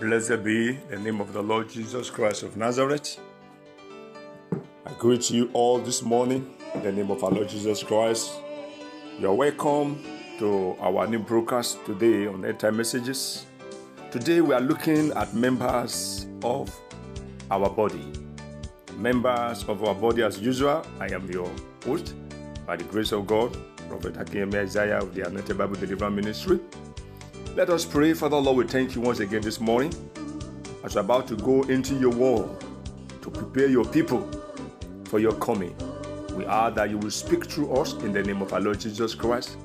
Blessed be the name of the Lord Jesus Christ of Nazareth. I greet you all this morning in the name of our Lord Jesus Christ. You're welcome to our new broadcast today on Airtime Messages. Today we are looking at members of our body. Members of our body, as usual, I am your host, by the grace of God, Prophet Hakim Isaiah of the Anointed Bible Deliverance Ministry. Let us pray. Father Lord, we thank you once again this morning as we're about to go into your world to prepare your people for your coming. We ask that you will speak through us in the name of our Lord Jesus Christ.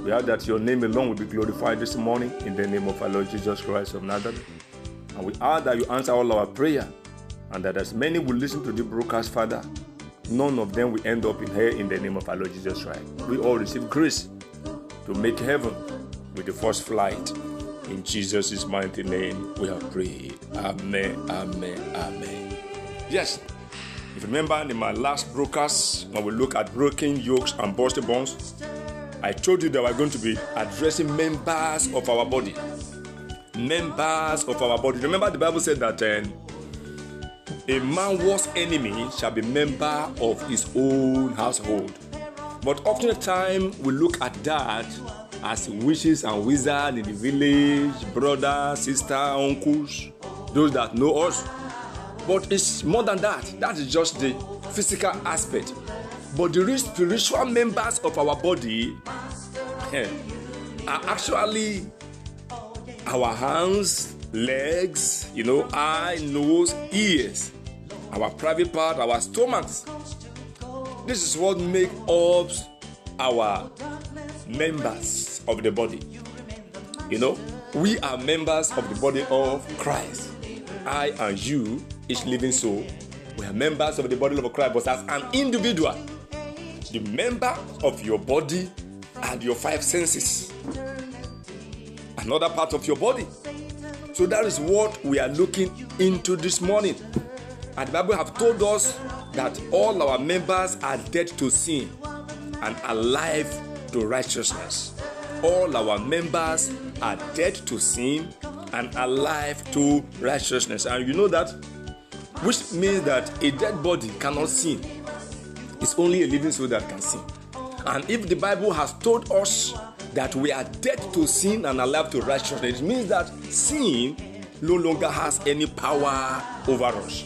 We ask that your name alone will be glorified this morning in the name of our Lord Jesus Christ of Nazareth. And we ask that you answer all our prayer and that as many will listen to the broadcast, Father, none of them will end up in hell in the name of our Lord Jesus Christ. We all receive grace to make heaven with the first flight. In Jesus' mighty name, we have prayed. Amen, amen, amen. Yes, if you remember in my last broadcast, when we look at broken yokes and busted bones, I told you that we're going to be addressing members of our body. Members of our body. Remember, the Bible said that uh, a man's worst enemy shall be member of his own household. But oftentimes we look at that as witches and wizards in the village, brothers, sister, uncles, those that know us. But it's more than that. That is just the physical aspect. But the real spiritual members of our body eh, are actually our hands, legs, you know, eye, nose, ears, our private part, our stomachs. This is what makes us our members of the body. You know, we are members of the body of Christ. I and you, each living soul, we are members of the body of Christ, but as an individual, the member of your body and your five senses, another part of your body. So that is what we are looking into this morning. And the Bible have told us that all our members are dead to sin and alive to righteousness. All our members are dead to sin and alive to righteousness. And you know that, which means that a dead body cannot sin. It's only a living soul that can sin. And if the Bible has told us that we are dead to sin and alive to righteousness, it means that sin no longer has any power over us.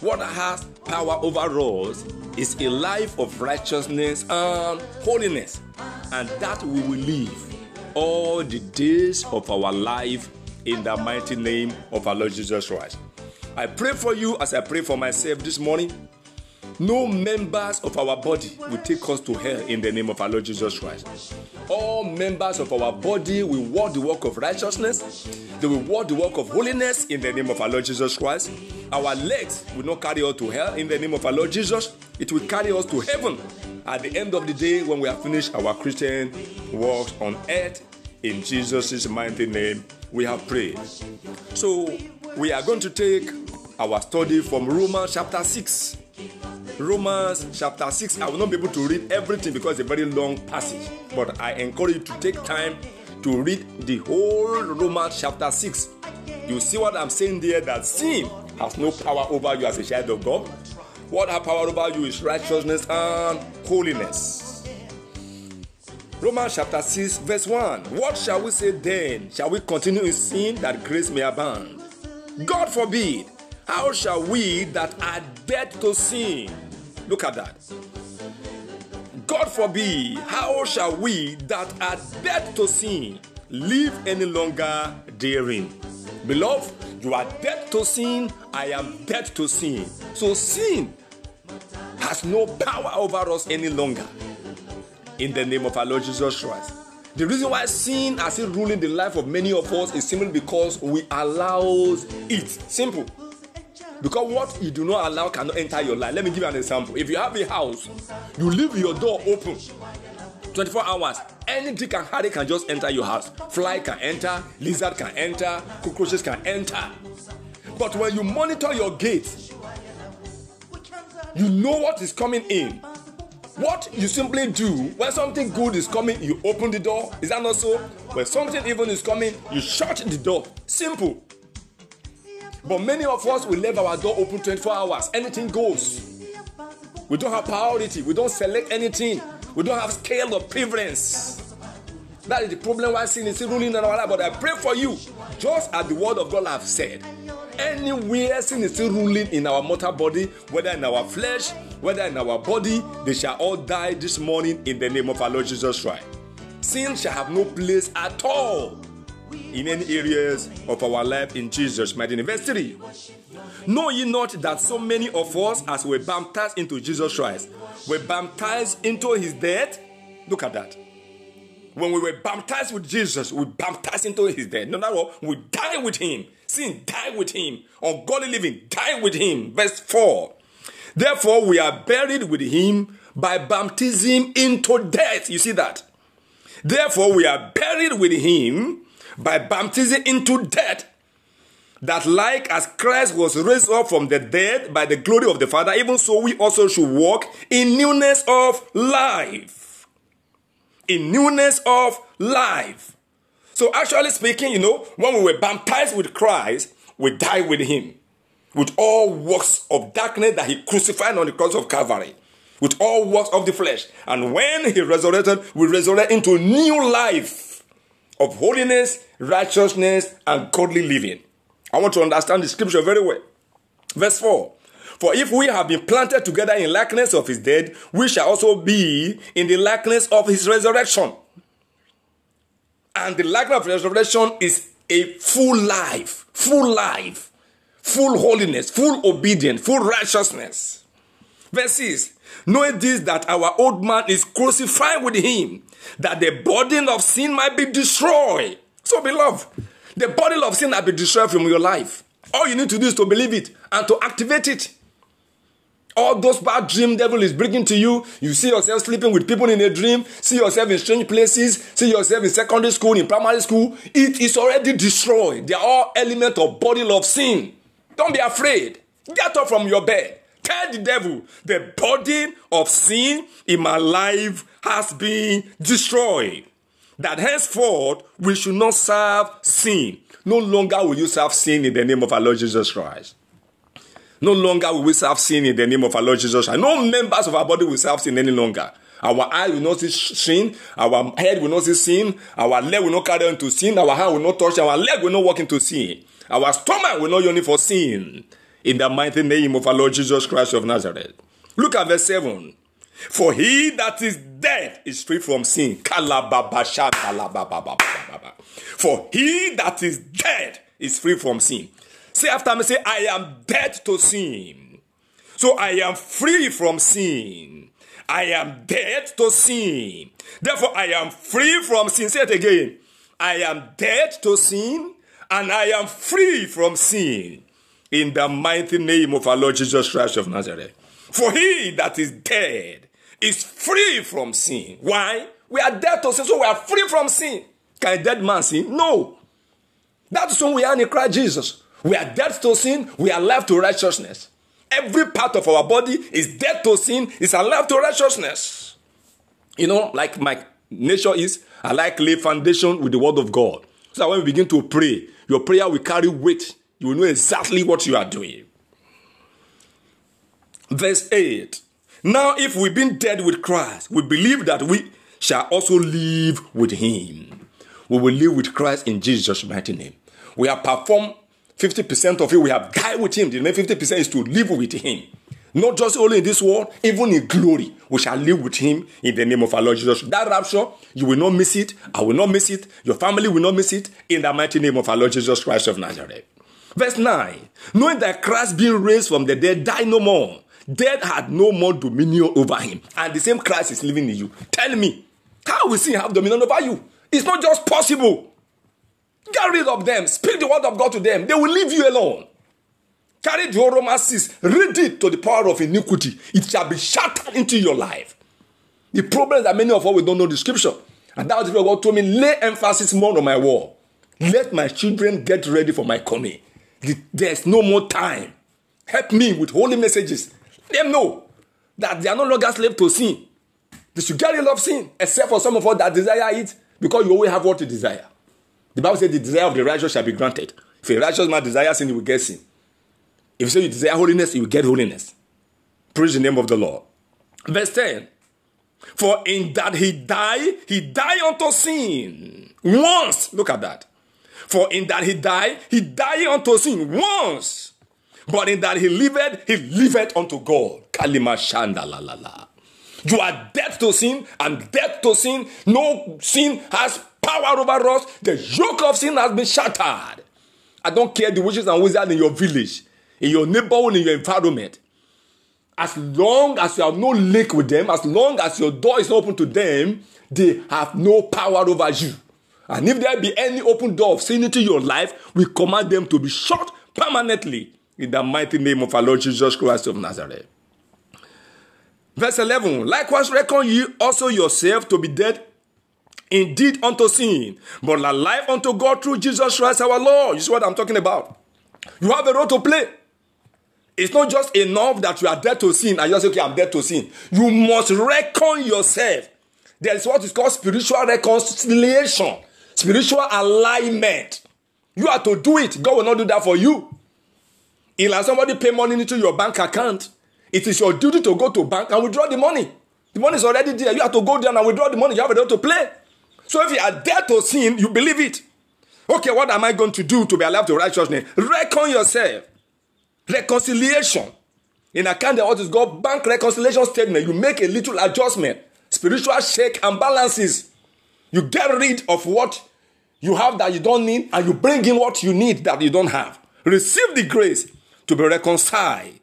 What has power over us is a life of righteousness and holiness, and that we will live all the days of our life in the mighty name of our Lord Jesus Christ. I pray for you as I pray for myself this morning. No members of our body will take us to hell in the name of our Lord Jesus Christ. All members of our body will walk the work of righteousness. They will walk the work of holiness in the name of our Lord Jesus Christ. Our legs will not carry us to hell in the name of our Lord Jesus. It will carry us to heaven at the end of the day when we have finished our Christian works on earth. In Jesus' mighty name, we have prayed. So, we are going to take our study from Romans chapter 6. Romans chapter 6. I will not be able to read everything because it's a very long passage, but I encourage you to take time to read the whole Romans chapter 6. You see what I'm saying there that sin has no power over you as a child of God. What has power over you is righteousness and holiness. Romans chapter 6, verse 1. What shall we say then? Shall we continue in sin that grace may abound? God forbid. How shall we that are dead to sin? Look at that. God forbid. How shall we that are dead to sin live any longer therein? Beloved, you are dead to sin. I am dead to sin. So sin has no power over us any longer. In the name of our Lord Jesus Christ. The reason why sin has it ruling the life of many of us is simply because we allow it. Simple. Because what you do not allow cannot enter your life. Let me give you an example. If you have a house, you leave your door open 24 hours. Anything can Harry can just enter your house. Fly can enter, lizard can enter, cockroaches can enter. But when you monitor your gate, you know what is coming in. What you simply do when something good is coming, you open the door. Is that not so? When something evil is coming, you shut the door. Simple. But many of us will leave our door open 24 hours. Anything goes. We don't have priority. We don't select anything. We don't have scale of preference. That is the problem why sin is still ruling in our life. But I pray for you, just as the word of God have said. Anywhere sin is still ruling in our mortal body, whether in our flesh, whether in our body, they shall all die this morning in the name of our Lord Jesus Christ. Sin shall have no place at all in any areas of our life in Jesus' mighty name. Verse 3. Know ye not that so many of us, as were baptized into Jesus Christ, were baptized into his death? Look at that. When we were baptized with Jesus, we baptized into his death. No, no, we die with him. Sin died with him. Ungodly living died with him. Verse 4. Therefore, we are buried with him by baptism into death. You see that? Therefore, we are buried with him by baptism into death. That like as Christ was raised up from the dead by the glory of the Father, even so we also should walk in newness of life. In newness of life. So, actually speaking, you know, when we were baptized with Christ, we died with him. With all works of darkness that he crucified on the cross of Calvary. With all works of the flesh. And when he resurrected, we resurrected into new life of holiness, righteousness, and godly living. I want to understand the scripture very well. Verse 4. For if we have been planted together in likeness of his death, we shall also be in the likeness of his resurrection. And the likeness of resurrection is a full life, full life, full holiness, full obedience, full righteousness. Verse 6 Knowing this, that our old man is crucified with him, that the burden of sin might be destroyed. So, beloved, the burden of sin might be destroyed from your life. All you need to do is to believe it and to activate it. All those bad dream devil is bringing to you. You see yourself sleeping with people in a dream. See yourself in strange places. See yourself in secondary school, in primary school. It is already destroyed. They are all element of body of sin. Don't be afraid. Get up from your bed. Tell the devil the burden of sin in my life has been destroyed. That henceforth we should not serve sin. No longer will you serve sin in the name of our Lord Jesus Christ. No longer will we serve sin in the name of our Lord Jesus Christ. No members of our body will serve sin any longer. Our eye will not see sin. Our head will not see sin. Our leg will not carry on to sin. Our hand will not touch. Our leg will not walk into sin. Our stomach will not yearn for sin. In the mighty name of our Lord Jesus Christ of Nazareth. Look at verse 7. For he that is dead is free from sin. For he that is dead is free from sin. Say after me, say, I am dead to sin. So I am free from sin. I am dead to sin. Therefore, I am free from sin. Say it again. I am dead to sin and I am free from sin. In the mighty name of our Lord Jesus Christ of Nazareth. For he that is dead is free from sin. Why? We are dead to sin, so we are free from sin. Can a dead man sin? No. That's who we are in Christ Jesus. We are dead to sin, we are alive to righteousness. Every part of our body is dead to sin, is alive to righteousness. You know, like my nature is, I like lay foundation with the word of God. So when we begin to pray, your prayer will carry weight. You will know exactly what you are doing. Verse 8. Now, if we've been dead with Christ, we believe that we shall also live with him. We will live with Christ in Jesus' mighty name. We have performed 50% of it, we have died with him. The remaining 50% is to live with him. Not just only in this world, even in glory, we shall live with him in the name of our Lord Jesus. That rapture, you will not miss it. I will not miss it. Your family will not miss it in the mighty name of our Lord Jesus Christ of Nazareth. Verse 9 Knowing that Christ being raised from the dead died no more, death had no more dominion over him, and the same Christ is living in you. Tell me, how will sin have dominion over you? It's not just possible. Get rid of them. Speak the word of God to them. They will leave you alone. Carry the Romans 6. Read it to the power of iniquity. It shall be shattered into your life. The problem is that many of us don't know the scripture. And that was God told me, lay emphasis more on my word. Let my children get ready for my coming. There's no more time. Help me with holy messages. Let them know that they are no longer slave to sin. They should get rid of sin, except for some of us that desire it because you always have what you desire. The Bible says the desire of the righteous shall be granted. If a righteous man desires sin, he will get sin. If you say you desire holiness, you will get holiness. Praise the name of the Lord. Verse 10. For in that he died, he died unto sin. Once. Look at that. For in that he died, he died unto sin once. But in that he lived, he lived unto God. Kalima shanda la la la. You are dead to sin and dead to sin. No sin has power over us. The yoke of sin has been shattered. I don't care the witches and wizards in your village, in your neighborhood, in your environment. As long as you have no link with them, as long as your door is open to them, they have no power over you. And if there be any open door of sin into your life, we command them to be shut permanently in the mighty name of our Lord Jesus Christ of Nazareth. Verse 11 Likewise, reckon ye also yourself to be dead indeed unto sin, but alive unto God through Jesus Christ our Lord. You see what I'm talking about? You have a role to play. It's not just enough that you are dead to sin and you say, okay, I'm dead to sin. You must reckon yourself. There is what is called spiritual reconciliation, spiritual alignment. You have to do it. God will not do that for you. If somebody pay money into your bank account, it is your duty to go to bank and withdraw the money. The money is already there. You have to go there and withdraw the money. You have a role to play. So if you are dead to sin, you believe it. Okay, what am I going to do to be alive to righteousness? Reckon yourself. Reconciliation. In account of what is called bank reconciliation statement, you make a little adjustment, spiritual shake and balances. You get rid of what you have that you don't need, and you bring in what you need that you don't have. Receive the grace to be reconciled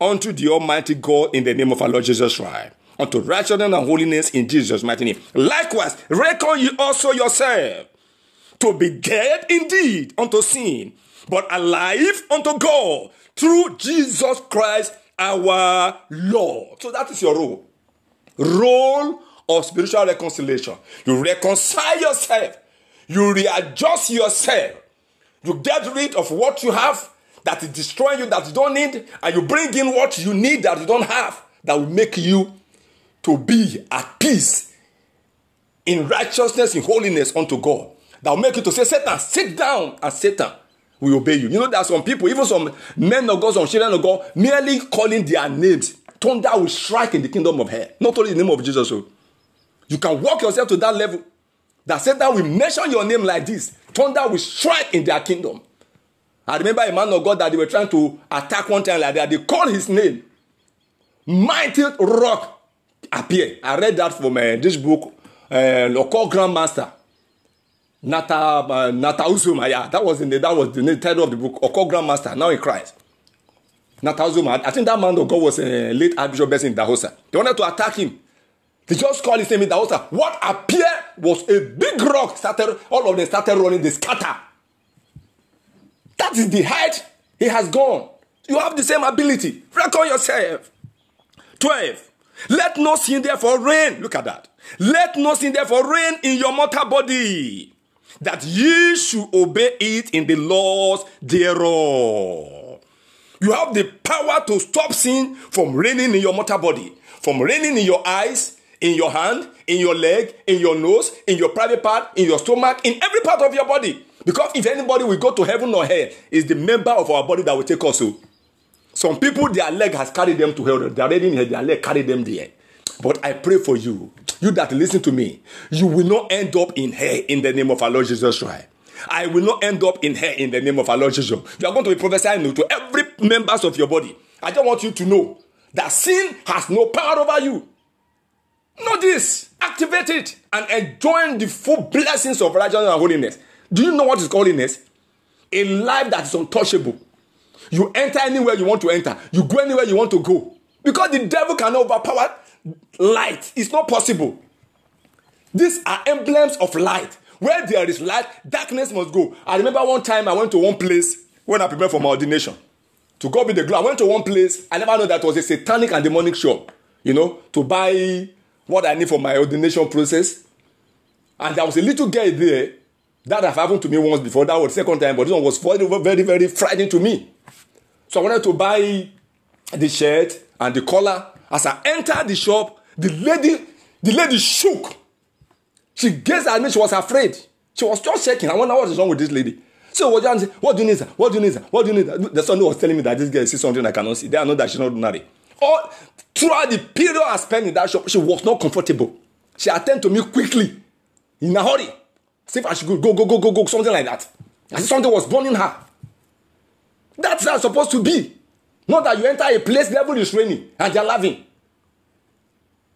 unto the Almighty God in the name of our Lord Jesus Christ, unto righteousness and holiness in Jesus' mighty name. Likewise, reckon you also yourself to be dead indeed unto sin, but alive unto God through Jesus Christ our Lord. So that is your role. Role of spiritual reconciliation. You reconcile yourself. You readjust yourself. You get rid of what you have that is destroying you that you don't need, and you bring in what you need that you don't have that will make you to be at peace in righteousness, in holiness unto God. That will make you to say, Satan, sit down, and Satan will obey you. You know, there are some people, even some men of God, some children of God, merely calling their names. Thunder will strike in the kingdom of hell. Not only the name of Jesus. So you can walk yourself to that level. That Satan will mention your name like this. Thunder will strike in their kingdom. I remember a man of God that they were trying to attack one time like that. They called his name. Mighty rock appear. I read that from uh, this book, uh, Local Grandmaster. Nata uh, Nata Uzuma, yeah, that was in the that was the title of the book, Oko Grandmaster, now in Christ. Nata Uzuma, I think that man of God was a late Archbishop Benson in Dahosa. They wanted to attack him. They just called his name in Dahosa. What appeared was a big rock. Started all of them started running. They scatter. That is the height he has gone. You have the same ability. Reckon yourself. 12. Let no sin therefore reign. Look at that. Let no sin therefore reign in your mortal body that ye should obey it in the laws thereof. You have the power to stop sin from reigning in your mortal body, from reigning in your eyes, in your hand, in your leg, in your nose, in your private part, in your stomach, in every part of your body. Because if anybody will go to heaven or hell, is the member of our body that will take us to. Some people, their leg has carried them to hell. They're already in hell, their leg carried them there. But I pray for you you that listen to me, you will not end up in hell in the name of our Lord Jesus Christ. I will not end up in hell in the name of our Lord Jesus. You are going to be prophesying to every members of your body. I just want you to know that sin has no power over you. Know this, activate it, and enjoy the full blessings of righteousness and holiness. Do you know what is holiness? A life that is untouchable. You enter anywhere you want to enter. You go anywhere you want to go. Because the devil cannot overpower light. It's not possible. These are emblems of light. Where there is light, darkness must go. I remember one time I went to one place when I prepared for my ordination. To God be the glory. I went to one place. I never knew that was a satanic and demonic shop. You know, to buy what I need for my ordination process. And there was a little girl there that have happened to me once before. That was the second time, but this one was very, very, very frightening to me. So I wanted to buy the shirt and the collar As I entered the shop, the lady, the lady shook. She gazed at me, she was afraid. She was just shaking. I wonder what is wrong with this lady. So what, you what do you need? What do you need? What do you need? The son was telling me that this girl sees something I cannot see. They know that she's not ordinary. All throughout the period I spent in that shop, she was not comfortable. She attended to me quickly, in a hurry. See if I should go, go, go, go, go, go, something like that. As something was burning her. That's how it's supposed to be. Not that you enter a place, level is raining, and they're laughing.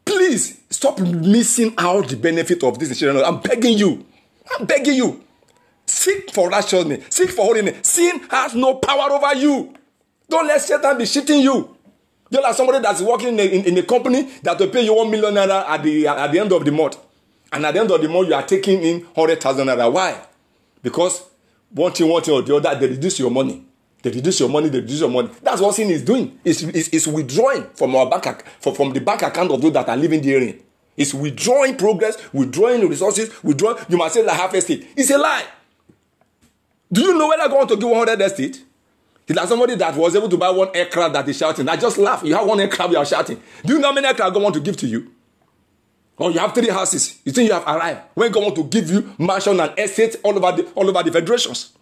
Please stop missing out the benefit of this children. I'm begging you. I'm begging you. Seek for righteousness. Seek for holiness. Sin has no power over you. Don't let Satan be cheating you. You're like somebody that's working in a, in, in a company that will pay you one million naira at the at the end of the month, and at the end of the month you are taking in hundred thousand naira. Why? Because one thing, one thing or the other, they reduce your money. They reduce your money. They reduce your money. That's what sin is doing. It's, it's, it's withdrawing from our bank from, from the bank account of those that are living therein. It's withdrawing progress, withdrawing resources, withdrawing. You must say like half estate. It's a lie. Do you know whether going to give 100 estate? Is like somebody that was able to buy one aircraft that is shouting. I just laugh. You have one aircraft, you are shouting. Do you know how many aircraft God want to give to you? Or you have three houses. You think you have arrived. When God want to give you mansion and estates all over the all over the federations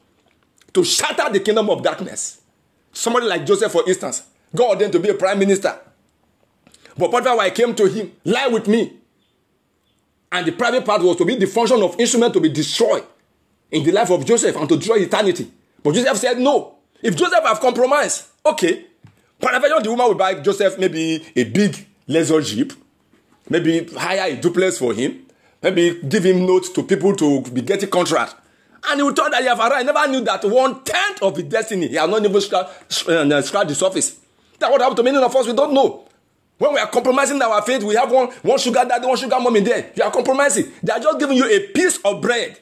to shatter the kingdom of darkness. Somebody like Joseph, for instance, God ordained to be a prime minister. But Potiphar, I came to him, lie with me. And the private part was to be the function of instrument to be destroyed in the life of Joseph and to destroy eternity. But Joseph said, No. If Joseph have compromised, okay. Peradventure, the woman will buy Joseph maybe a big leisure jeep, maybe hire a duplex for him, maybe give him notes to people to be getting contract. And he will tell that he have arrived. I never knew that one tenth of his destiny, he has not even scratched, uh, scratched the surface. That what happened to many of us, we don't know. When we are compromising our faith, we have one, one sugar daddy, one sugar mommy there. You are compromising. They are just giving you a piece of bread.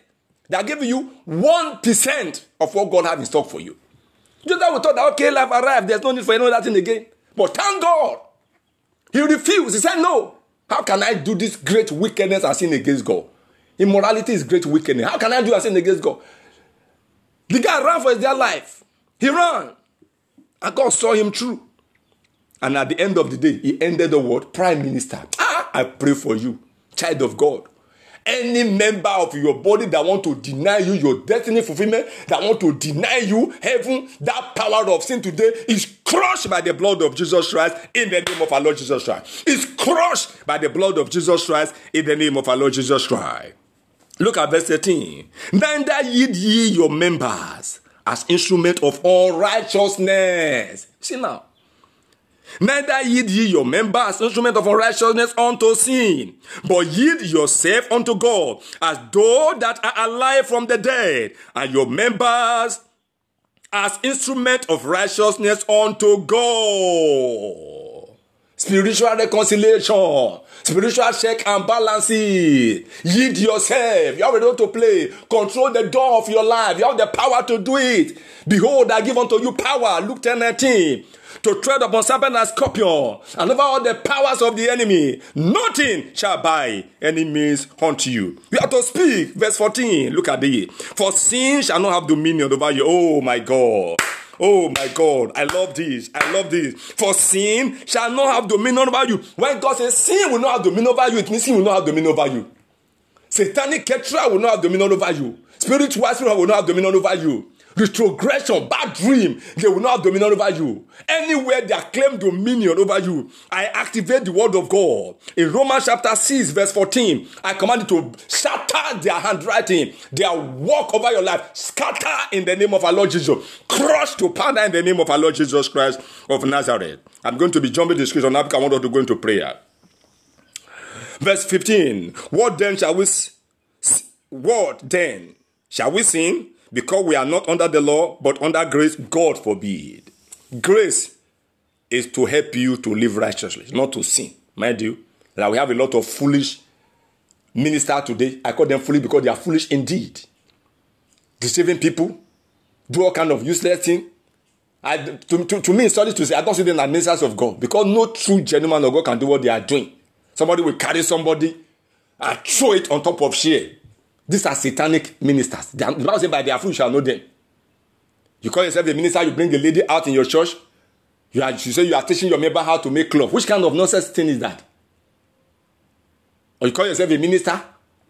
They are giving you 1% of what God has in stock for you. That we thought that, okay, life arrived. There's no need for any other thing again. But thank God. He refused. He said, no. How can I do this great wickedness and sin against God? Immorality is great wickedness. How can I do a sin against God? The guy ran for his dear life. He ran. And God saw him through. And at the end of the day, he ended the word Prime Minister. Ah, I pray for you, child of God. Any member of your body that want to deny you your destiny fulfillment, that want to deny you heaven, that power of sin today is crushed by the blood of Jesus Christ in the name of our Lord Jesus Christ. Is crushed by the blood of Jesus Christ in the name of our Lord Jesus Christ. Look at verse 13. Neither yield ye your members as instrument of unrighteousness. See now. Neither yield ye your members instrument of unrighteousness unto sin, but yield yourself unto God as though that are alive from the dead, and your members as instrument of righteousness unto God. Spiritual reconciliation, spiritual check and balance. Yield yourself. You have a role to play. Control the door of your life. You have the power to do it. Behold, I give unto you power. Luke 10 19 to tread upon serpent and scorpion, and over all the powers of the enemy. Nothing shall by any means haunt you. We have to speak. Verse 14. Look at the For sin shall not have dominion over you. Oh my God. Oh my God, I love this. I love this. For sin shall not have dominion over you. When God says sin will not have dominion over you, it means sin will not have dominion over you. Satanic ketra will not have dominion over you. Spiritual spirit will not have dominion over you retrogression, bad dream, they will not have dominion over you. Anywhere they claim dominion over you, I activate the word of God. In Romans chapter 6, verse 14, I command you to shatter their handwriting, their walk over your life, scatter in the name of our Lord Jesus, crush to powder in the name of our Lord Jesus Christ of Nazareth. I'm going to be jumping the scripture now because I want us to go into prayer. Verse 15, what then shall we, what then shall we sin? Because we are not under the law, but under grace, God forbid. Grace is to help you to live righteously, not to sin. Mind you, that we have a lot of foolish ministers today. I call them foolish because they are foolish indeed. Deceiving people, do all kind of useless thing. I, to, to, to me, it's to say I don't see them as ministers of God because no true genuine of God can do what they are doing. Somebody will carry somebody and throw it on top of share These are satanic ministers. the Bible says, by their fruit shall know them. You call yourself a minister, you bring a lady out in your church. You, are, you say you are teaching your member how to make cloth. Which kind of nonsense thing is that? Or you call yourself a minister,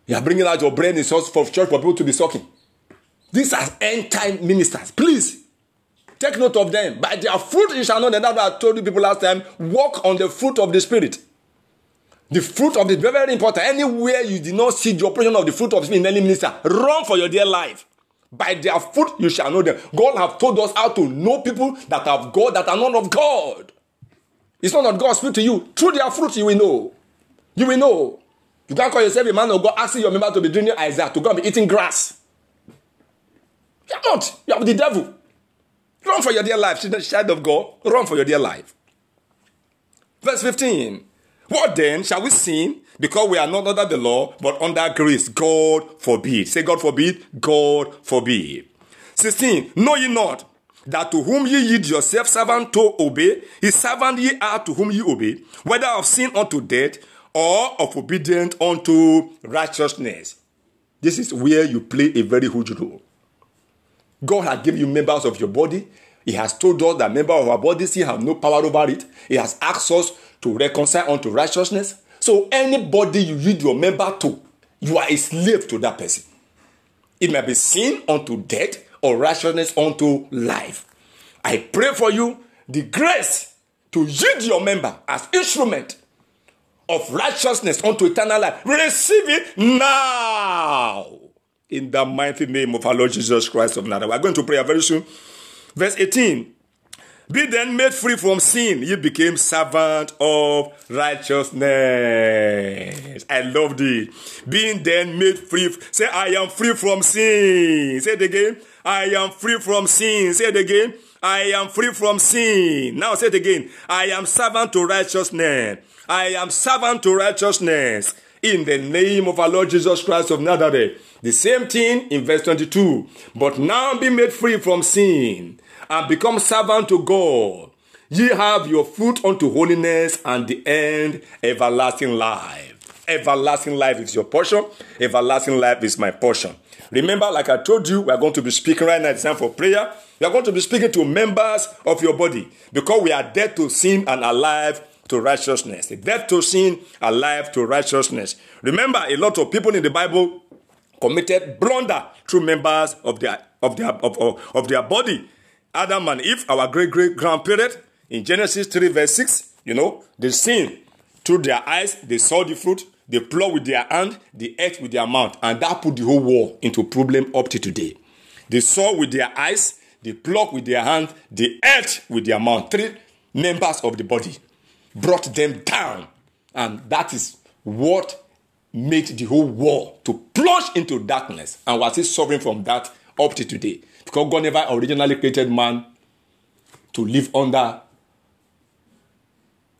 you are bringing out your bread in source for church for people to be sucking. These are end time ministers. Please take note of them. By their fruit you shall know them. That's what I told you people last time. Walk on the fruit of the Spirit. The fruit of the very, very important. Anywhere you did not see the operation of the fruit of the Spirit in any minister, run for your dear life. By their fruit you shall know them. God have told us how to know people that have God that are not of God. It's not of God speak to you. Through their fruit you will know. You will know. You can't call yourself a man of God asking your member to be drinking Isaiah, to go and be eating grass. You are not. You are the devil. Run for your dear life, child of God. Run for your dear life. Verse 15. What then shall we sin because we are not under the law but under grace? God forbid. Say, God forbid. God forbid. 16. Know ye not that to whom ye yield yourself servant to obey, his servant ye are to whom ye obey, whether of sin unto death or of obedience unto righteousness. This is where you play a very huge role. God has given you members of your body. He has told us that members of our bodies he have no power over it. He has asked us to reconcile unto righteousness. So anybody you yield your member to, you are a slave to that person. It may be sin unto death or righteousness unto life. I pray for you the grace to yield your member as instrument of righteousness unto eternal life. Receive it now. In the mighty name of our Lord Jesus Christ of Nazareth. We're going to pray very soon. Verse 18. Be then made free from sin, ye became servant of righteousness. I love it. Being then made free. Say, I am free from sin. Say it again. I am free from sin. Say it again. I am free from sin. Now say it again. I am servant to righteousness. I am servant to righteousness in the name of our Lord Jesus Christ of Nazareth. The same thing in verse 22. But now be made free from sin and become servant to God. Ye have your fruit unto holiness and the end everlasting life. Everlasting life is your portion. Everlasting life is my portion. Remember, like I told you, we are going to be speaking right now. It's time for prayer. We are going to be speaking to members of your body because we are dead to sin and alive to righteousness. Dead to sin, alive to righteousness. Remember, a lot of people in the Bible committed blunder through members of their of their of, of, of their body. Adam and Eve, our great great grandparent, in Genesis 3, verse 6, you know, they sinned through their eyes, they saw the fruit, they plow with their hand, they ate with their mouth, and that put the whole world into problem up to today. They saw with their eyes, they pluck with their hand, they ate with their mouth. Three members of the body brought them down. And that is what made the whole world to plunge into darkness and was still suffering from that up to today. Because God never originally created man to live under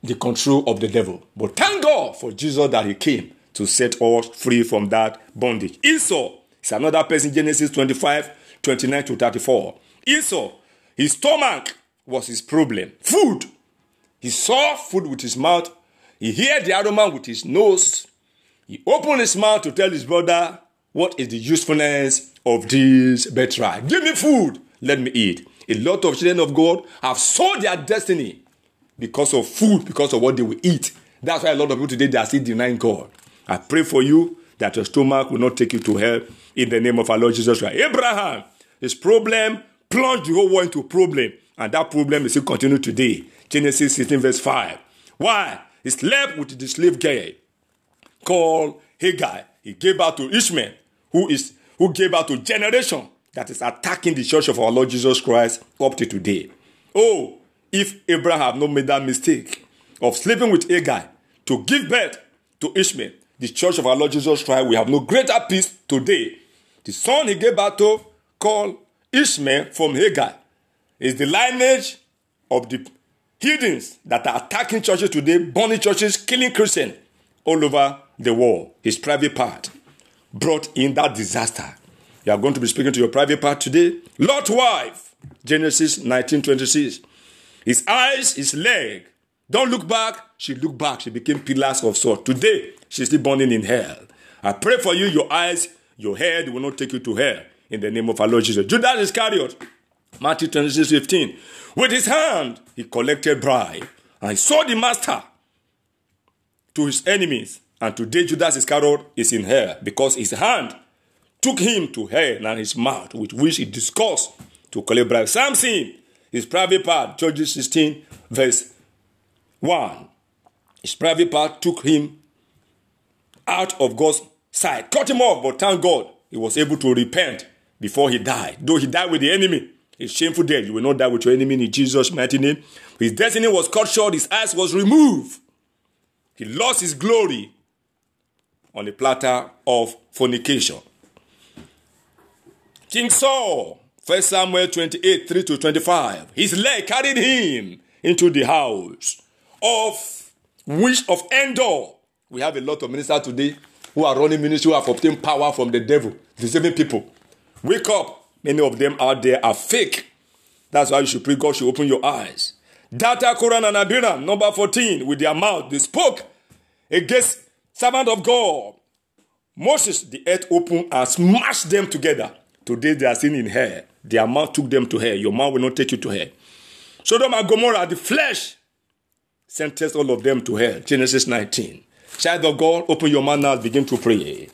the control of the devil. But thank God for Jesus that he came to set us free from that bondage. Esau is another person, Genesis 25, 29 to 34. Esau, his stomach was his problem. Food he saw food with his mouth. He heard the aroma with his nose. He opened his mouth to tell his brother, What is the usefulness of this birthright? Give me food. Let me eat. A lot of children of God have sold their destiny because of food, because of what they will eat. That's why a lot of people today they are still denying God. I pray for you that your stomach will not take you to hell in the name of our Lord Jesus Christ. Abraham, his problem plunged the whole world into problem, and that problem is still continuing today. Genesis 16, verse 5. Why? He slept with the slave girl called Hagar. He gave birth to Ishmael, who is who gave birth to generation that is attacking the church of our Lord Jesus Christ up to today. Oh, if Abraham had not made that mistake of sleeping with Hagar to give birth to Ishmael, the church of our Lord Jesus Christ will have no greater peace today. The son he gave birth to, called Ishmael from Hagar, is the lineage of the heathens that are attacking churches today, burning churches, killing Christians all over the world. His private part brought in that disaster. You are going to be speaking to your private part today. Lot's wife, Genesis 19:26. His eyes, his leg. Don't look back. She looked back. She became pillars of salt. Today, she's still burning in hell. I pray for you, your eyes, your head will not take you to hell. In the name of our Lord Jesus. Judas Iscariot, Matthew 26, 15. With his hand, he collected bribe. And he sold the master to his enemies. And today, Judas Iscariot is in hell because his hand took him to hell and his mouth, with which he discoursed to Caleb Samson, his private part, Judges 16, verse 1. His private part took him out of God's sight, cut him off, but thank God he was able to repent before he died. Though he died with the enemy, a shameful death. You will not die with your enemy in Jesus' mighty name. His destiny was cut short, his eyes was removed. He lost his glory on the platter of fornication. King Saul, 1 Samuel 28 3 to 25. His leg carried him into the house of witch of Endor. We have a lot of ministers today who are running ministry who have obtained power from the devil, deceiving people. Wake up. Many of them out there are fake. That's why you should pray God should open your eyes. Dathan, Korah, and Abiram, number 14, with their mouth, they spoke against servant of God. Moses, the earth opened and smashed them together. Today they are seen in hell. Their mouth took them to hell. Your mouth will not take you to hell. Sodom and Gomorrah, the flesh, sentenced all of them to hell. Genesis 19. Child of God, open your mouth now, begin to pray.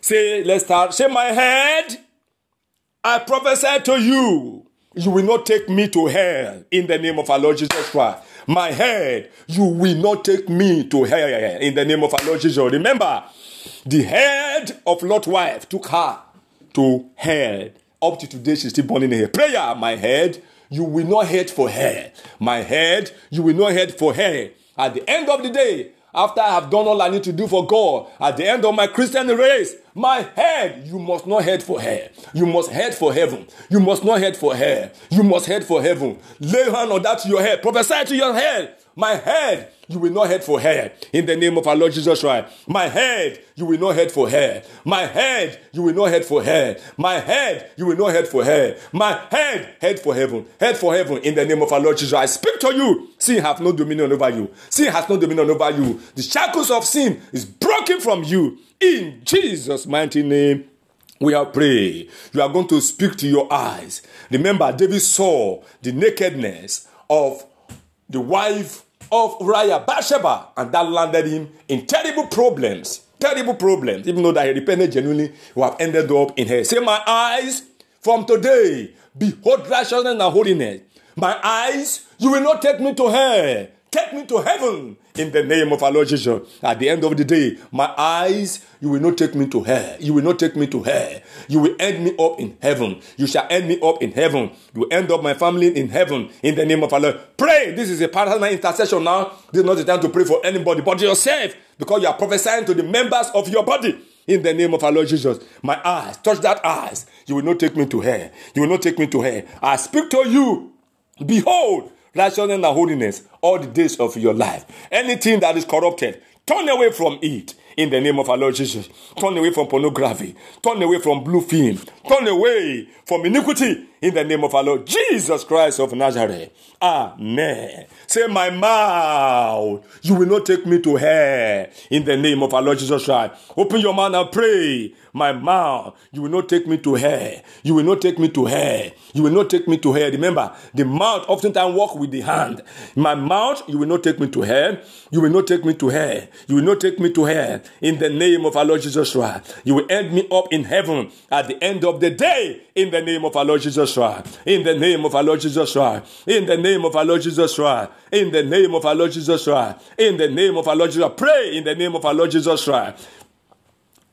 Say, let's start. Say, my head, I prophesy to you, you will not take me to hell in the name of our Lord Jesus Christ. My head, you will not take me to hell in the name of our Lord Jesus. Remember, the head of Lot's wife took her to hell. Up to today, she's still burning in her prayer. My head, you will not head for hell. My head, you will not head for hell. At the end of the day, after I have done all I need to do for God, at the end of my Christian race, my head, you must not head for hell. You must head for heaven. You must not head for hell. You must head for heaven. Lay hand on that to your head. Prophesy to your head. My head, you will not head for hair. In the name of our Lord Jesus Christ. My head, you will not head for hair. My head, you will not head for hair. My head, you will not head for hair. My head, head for heaven. Head for heaven. In the name of our Lord Jesus. I speak to you. Sin have no dominion over you. Sin has no dominion over you. The shackles of sin is broken from you. In Jesus' mighty name. We are praying. You are going to speak to your eyes. Remember, David saw the nakedness of the wife of Uriah, Bathsheba, and that landed him in terrible problems. Terrible problems. Even though that he repented genuinely, who have ended up in hell. Say, My eyes from today behold righteousness and holiness. My eyes, you will not take me to hell. Take me to heaven in the name of our Lord Jesus. At the end of the day, my eyes, you will not take me to hell. You will not take me to hell. You will end me up in heaven. You shall end me up in heaven. You will end up my family in heaven in the name of our Lord. Pray. This is a personal intercession now. This is not the time to pray for anybody but yourself because you are prophesying to the members of your body. In the name of our Lord Jesus, my eyes, touch that eyes. You will not take me to hell. You will not take me to hell. I speak to you. Behold, righteousness and holiness all the days of your life. Anything that is corrupted, turn away from it in the name of our Lord Jesus. Turn away from pornography. Turn away from blue film. Turn away from iniquity in the name of our Lord Jesus Christ of Nazareth. Amen. Say, my mouth, you will not take me to hell in the name of our Lord Jesus Christ. Open your mouth and pray. My mouth, you will not take me to hell. You will not take me to hell. You will not take me to hell. Remember, the mouth oftentimes walk with the hand. My mouth, you will not take me to hell. You will not take me to hell. You will not take me to hell. In the name of our Lord Jesus Christ. You will end me up in heaven at the end of the day. In the name of our Lord Jesus Christ. In the name of our Lord Jesus Christ. In the name of our Lord Jesus Christ. In the name of our Lord Jesus Christ. In the name of our Lord Jesus. Christ. Pray in the name of our Lord Jesus Christ.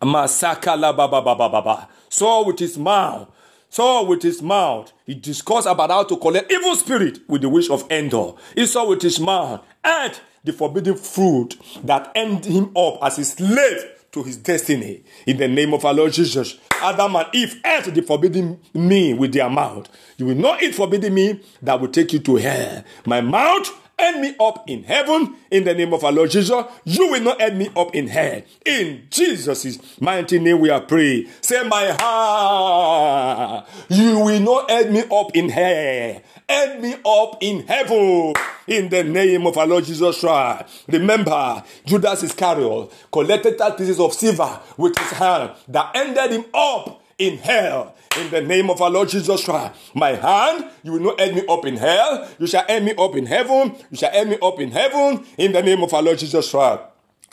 Masaka la ba ba ba ba ba ba. Saw with his mouth. Saw with his mouth. He discussed about how to collect evil spirit with the wish of Endor. He saw with his mouth. And the forbidden fruit that ended him up as a slave to his destiny. In the name of our Lord Jesus, Adam and Eve ate the forbidden me with their mouth. You will not eat forbidden me that will take you to hell. My mouth end me up in heaven in the name of our Lord Jesus. You will not end me up in hell. In Jesus' mighty name we are praying. Say, my heart, you will not end me up in hell. End me up in heaven in the name of our Lord Jesus Christ. Remember, Judas Iscariot collected that pieces of silver with his hand that ended him up in hell. In the name of our Lord Jesus Christ, my hand, you will not end me up in hell. You shall end me up in heaven. You shall end me up in heaven. In the name of our Lord Jesus Christ.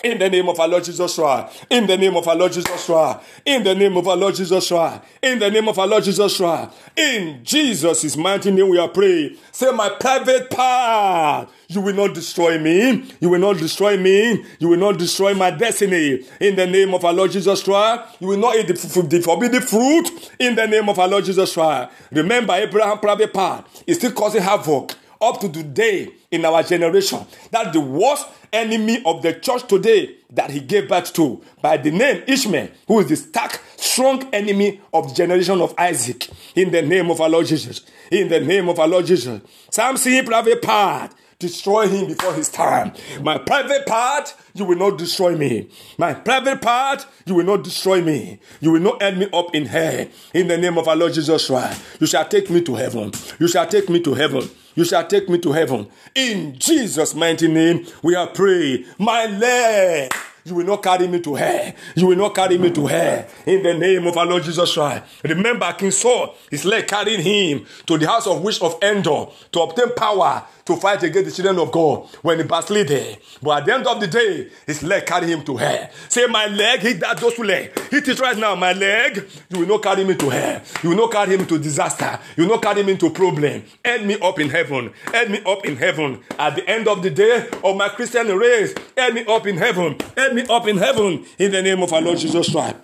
In the name of our Lord Jesus Christ. In the name of our Lord Jesus Christ. In the name of our Lord Jesus Christ. In the name of our Lord Jesus Christ. In Jesus' mighty name we are praying. Say, my private part. You will not destroy me. You will not destroy me. You will not destroy my destiny. In the name of our Lord Jesus Christ. You will not eat the, the forbidden fruit. In the name of our Lord Jesus Christ. Remember, Abraham private part is still causing havoc up to today in our generation. That the worst enemy of the church today that he gave birth to by the name Ishmael, who is the stark, strong enemy of the generation of Isaac. In the name of our Lord Jesus. In the name of our Lord Jesus. Samson private part. Destroy him before his time. My private part, you will not destroy me. My private part, you will not destroy me. You will not end me up in hell. In the name of our Lord Jesus Christ. You shall take me to heaven. You shall take me to heaven. You shall take me to heaven. In Jesus' mighty name, we are praying. My leg. You will not carry me to hell. You will not carry me to hell. In the name of our Lord Jesus Christ. Remember, King Saul, his leg carried him to the house of witch of Endor to obtain power to fight against the children of God when he backslid. But at the end of the day, his leg carried him to hell. Say, my leg, hit that those leg. Hit it right now, my leg. You will not carry me to hell. You will not carry me to disaster. You will not carry me to problem. End me up in heaven. End me up in heaven. At the end of the day of my Christian race, end me up in heaven. End me up in heaven. In the name of our Lord Jesus Christ.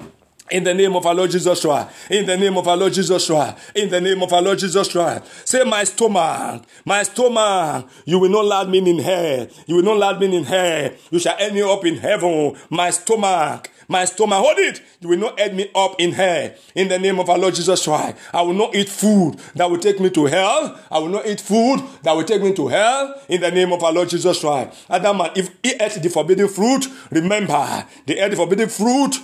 In the name of our Lord Jesus Christ. In the name of our Lord Jesus Christ. In the name of our Lord Jesus Christ. Say, my stomach, my stomach, you will not land me in hell. You will not land me in hell. You shall end me up in heaven. My stomach, my stomach, hold it. You will not add me up in hell. In the name of our Lord Jesus Christ. I will not eat food that will take me to hell. I will not eat food that will take me to hell. In the name of our Lord Jesus Christ. Adam, if he ate the forbidden fruit, remember, they ate the forbidden fruit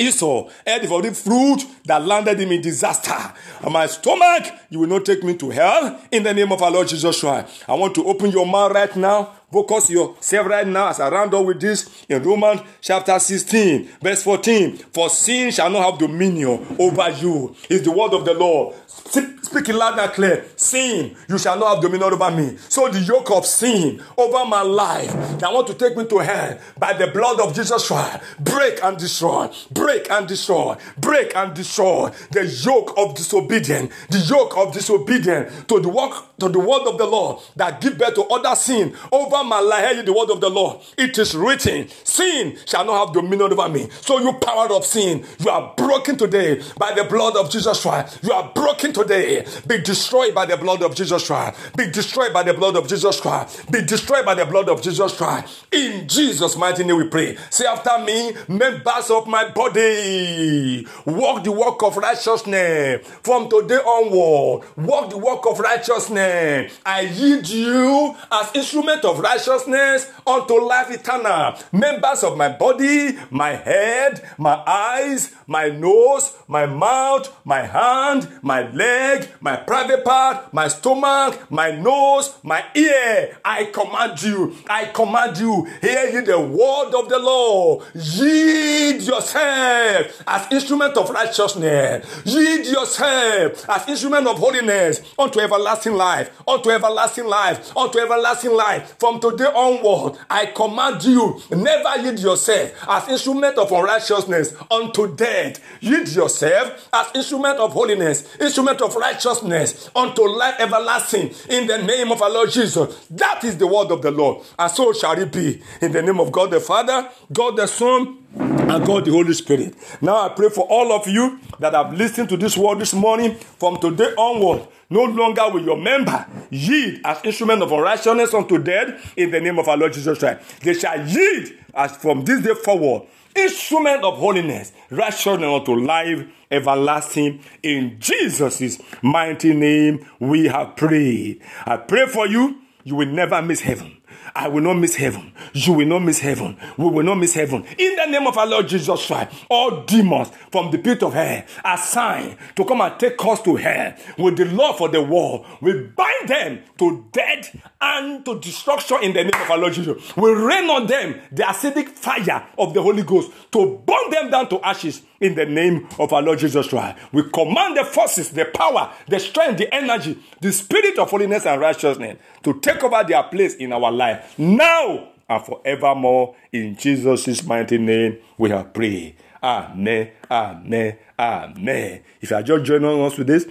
Esau ate the forbidden fruit that landed him in disaster. And my stomach, you will not take me to hell in the name of our Lord Jesus Christ. I want to open your mouth right now. Focus yourself right now as I round up with this in Romans chapter 16, verse 14. For sin shall not have dominion over you. Is the word of the Lord. Speak speaking loud and clear. Sin, you shall not have dominion over me. So the yoke of sin over my life that want to take me to hell by the blood of Jesus Christ, break and destroy, break and destroy, break and destroy the yoke of disobedience, the yoke of disobedience to the work to the word of the Lord that give birth to other sin over my life. The word of the Lord. It is written, sin shall not have dominion over me. So you power of sin, you are broken today by the blood of Jesus Christ. You are broken today. Be destroyed by the blood of Jesus Christ. Be destroyed by the blood of Jesus Christ. Be destroyed by the blood of Jesus Christ. In Jesus' mighty name we pray. Say after me, members of my body, walk the walk of righteousness. From today onward, walk the walk of righteousness. I yield you as instrument of righteousness unto life eternal. Members of my body, my head, my eyes, my nose, my mouth, my hand, my leg, my private part, my stomach, my nose, my ear. I command you, I command you, hear ye the word of the Lord. Yield yourself as instrument of righteousness. Yield yourself as instrument of holiness unto everlasting life, unto everlasting life, unto everlasting life. From today onward, I command you, never yield yourself as instrument of unrighteousness unto death. Yield yourself as instrument of holiness, instrument of righteousness unto life everlasting in the name of our Lord Jesus. That is the word of the Lord. And so shall it be in the name of God the Father, God the Son, and God the Holy Spirit. Now I pray for all of you that have listened to this word this morning from today onward. No longer will your member yield as instrument of unrighteousness unto death in the name of our Lord Jesus Christ. They shall yield as from this day forward instrument of holiness, righteousness unto life everlasting. In Jesus' mighty name, we have prayed. I pray for you, you will never miss heaven. I will not miss heaven. You will not miss heaven. We will not miss heaven. In the name of our Lord Jesus Christ, all demons from the pit of hell assigned to come and take us to hell with the law for the war. We bind them to death and to destruction in the name of our Lord Jesus. We rain on them the acidic fire of the Holy Ghost to burn them down to ashes in the name of our Lord Jesus Christ. We command the forces, the power, the strength, the energy, the spirit of holiness and righteousness to take over their place in our life now and forevermore. In Jesus' mighty name, we have prayed. Amen, amen, amen. If you are just joining us with this,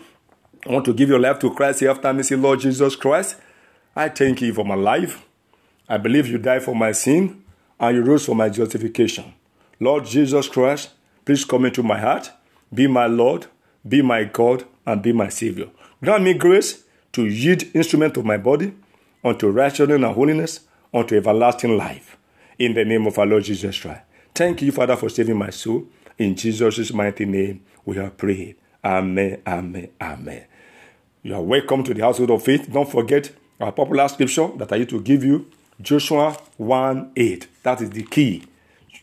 I want to give your life to Christ here after me. Say, Lord Jesus Christ, I thank you for my life. I believe you died for my sin and you rose for my justification. Lord Jesus Christ, please come into my heart. Be my Lord, be my God, and be my Savior. Grant me grace to yield instrument of my body unto righteousness and holiness, unto everlasting life. In the name of our Lord Jesus Christ. Thank you, Father, for saving my soul. In Jesus' mighty name, we have prayed. Amen, amen, amen. You are welcome to the household of faith. Don't forget our popular scripture that I used to give you Joshua 1 8. That is the key.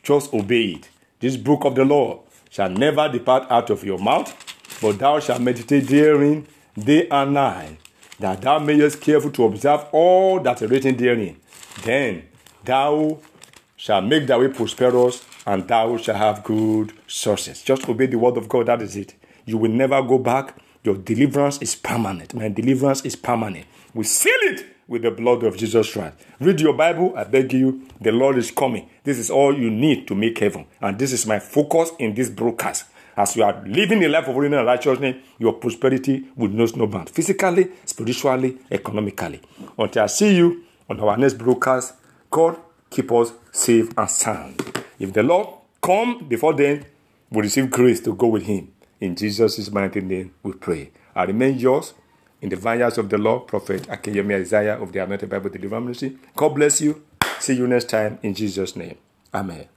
Just obey it. This book of the law shall never depart out of your mouth, but thou shalt meditate therein day and night, that thou mayest careful to observe all that is written therein. Then thou shall make thy way prosperous, and thou shall have good success. Just obey the word of God. That is it. You will never go back. Your deliverance is permanent. My deliverance is permanent. We seal it with the blood of Jesus Christ. Read your Bible, I beg you. The Lord is coming. This is all you need to make heaven. And this is my focus in this broadcast. As you are living a life of holiness and righteousness, your prosperity will know no bound. Physically, spiritually, economically. Until I see you on our next broadcast, God keep us safe and sound. If the Lord come before then, we receive grace to go with him. In Jesus' mighty name, we pray. I remain yours in the vineyards of the Lord, Prophet Akeyemi Isaiah of the Anointed Bible Deliverance Ministry. God bless you. See you next time in Jesus' name. Amen.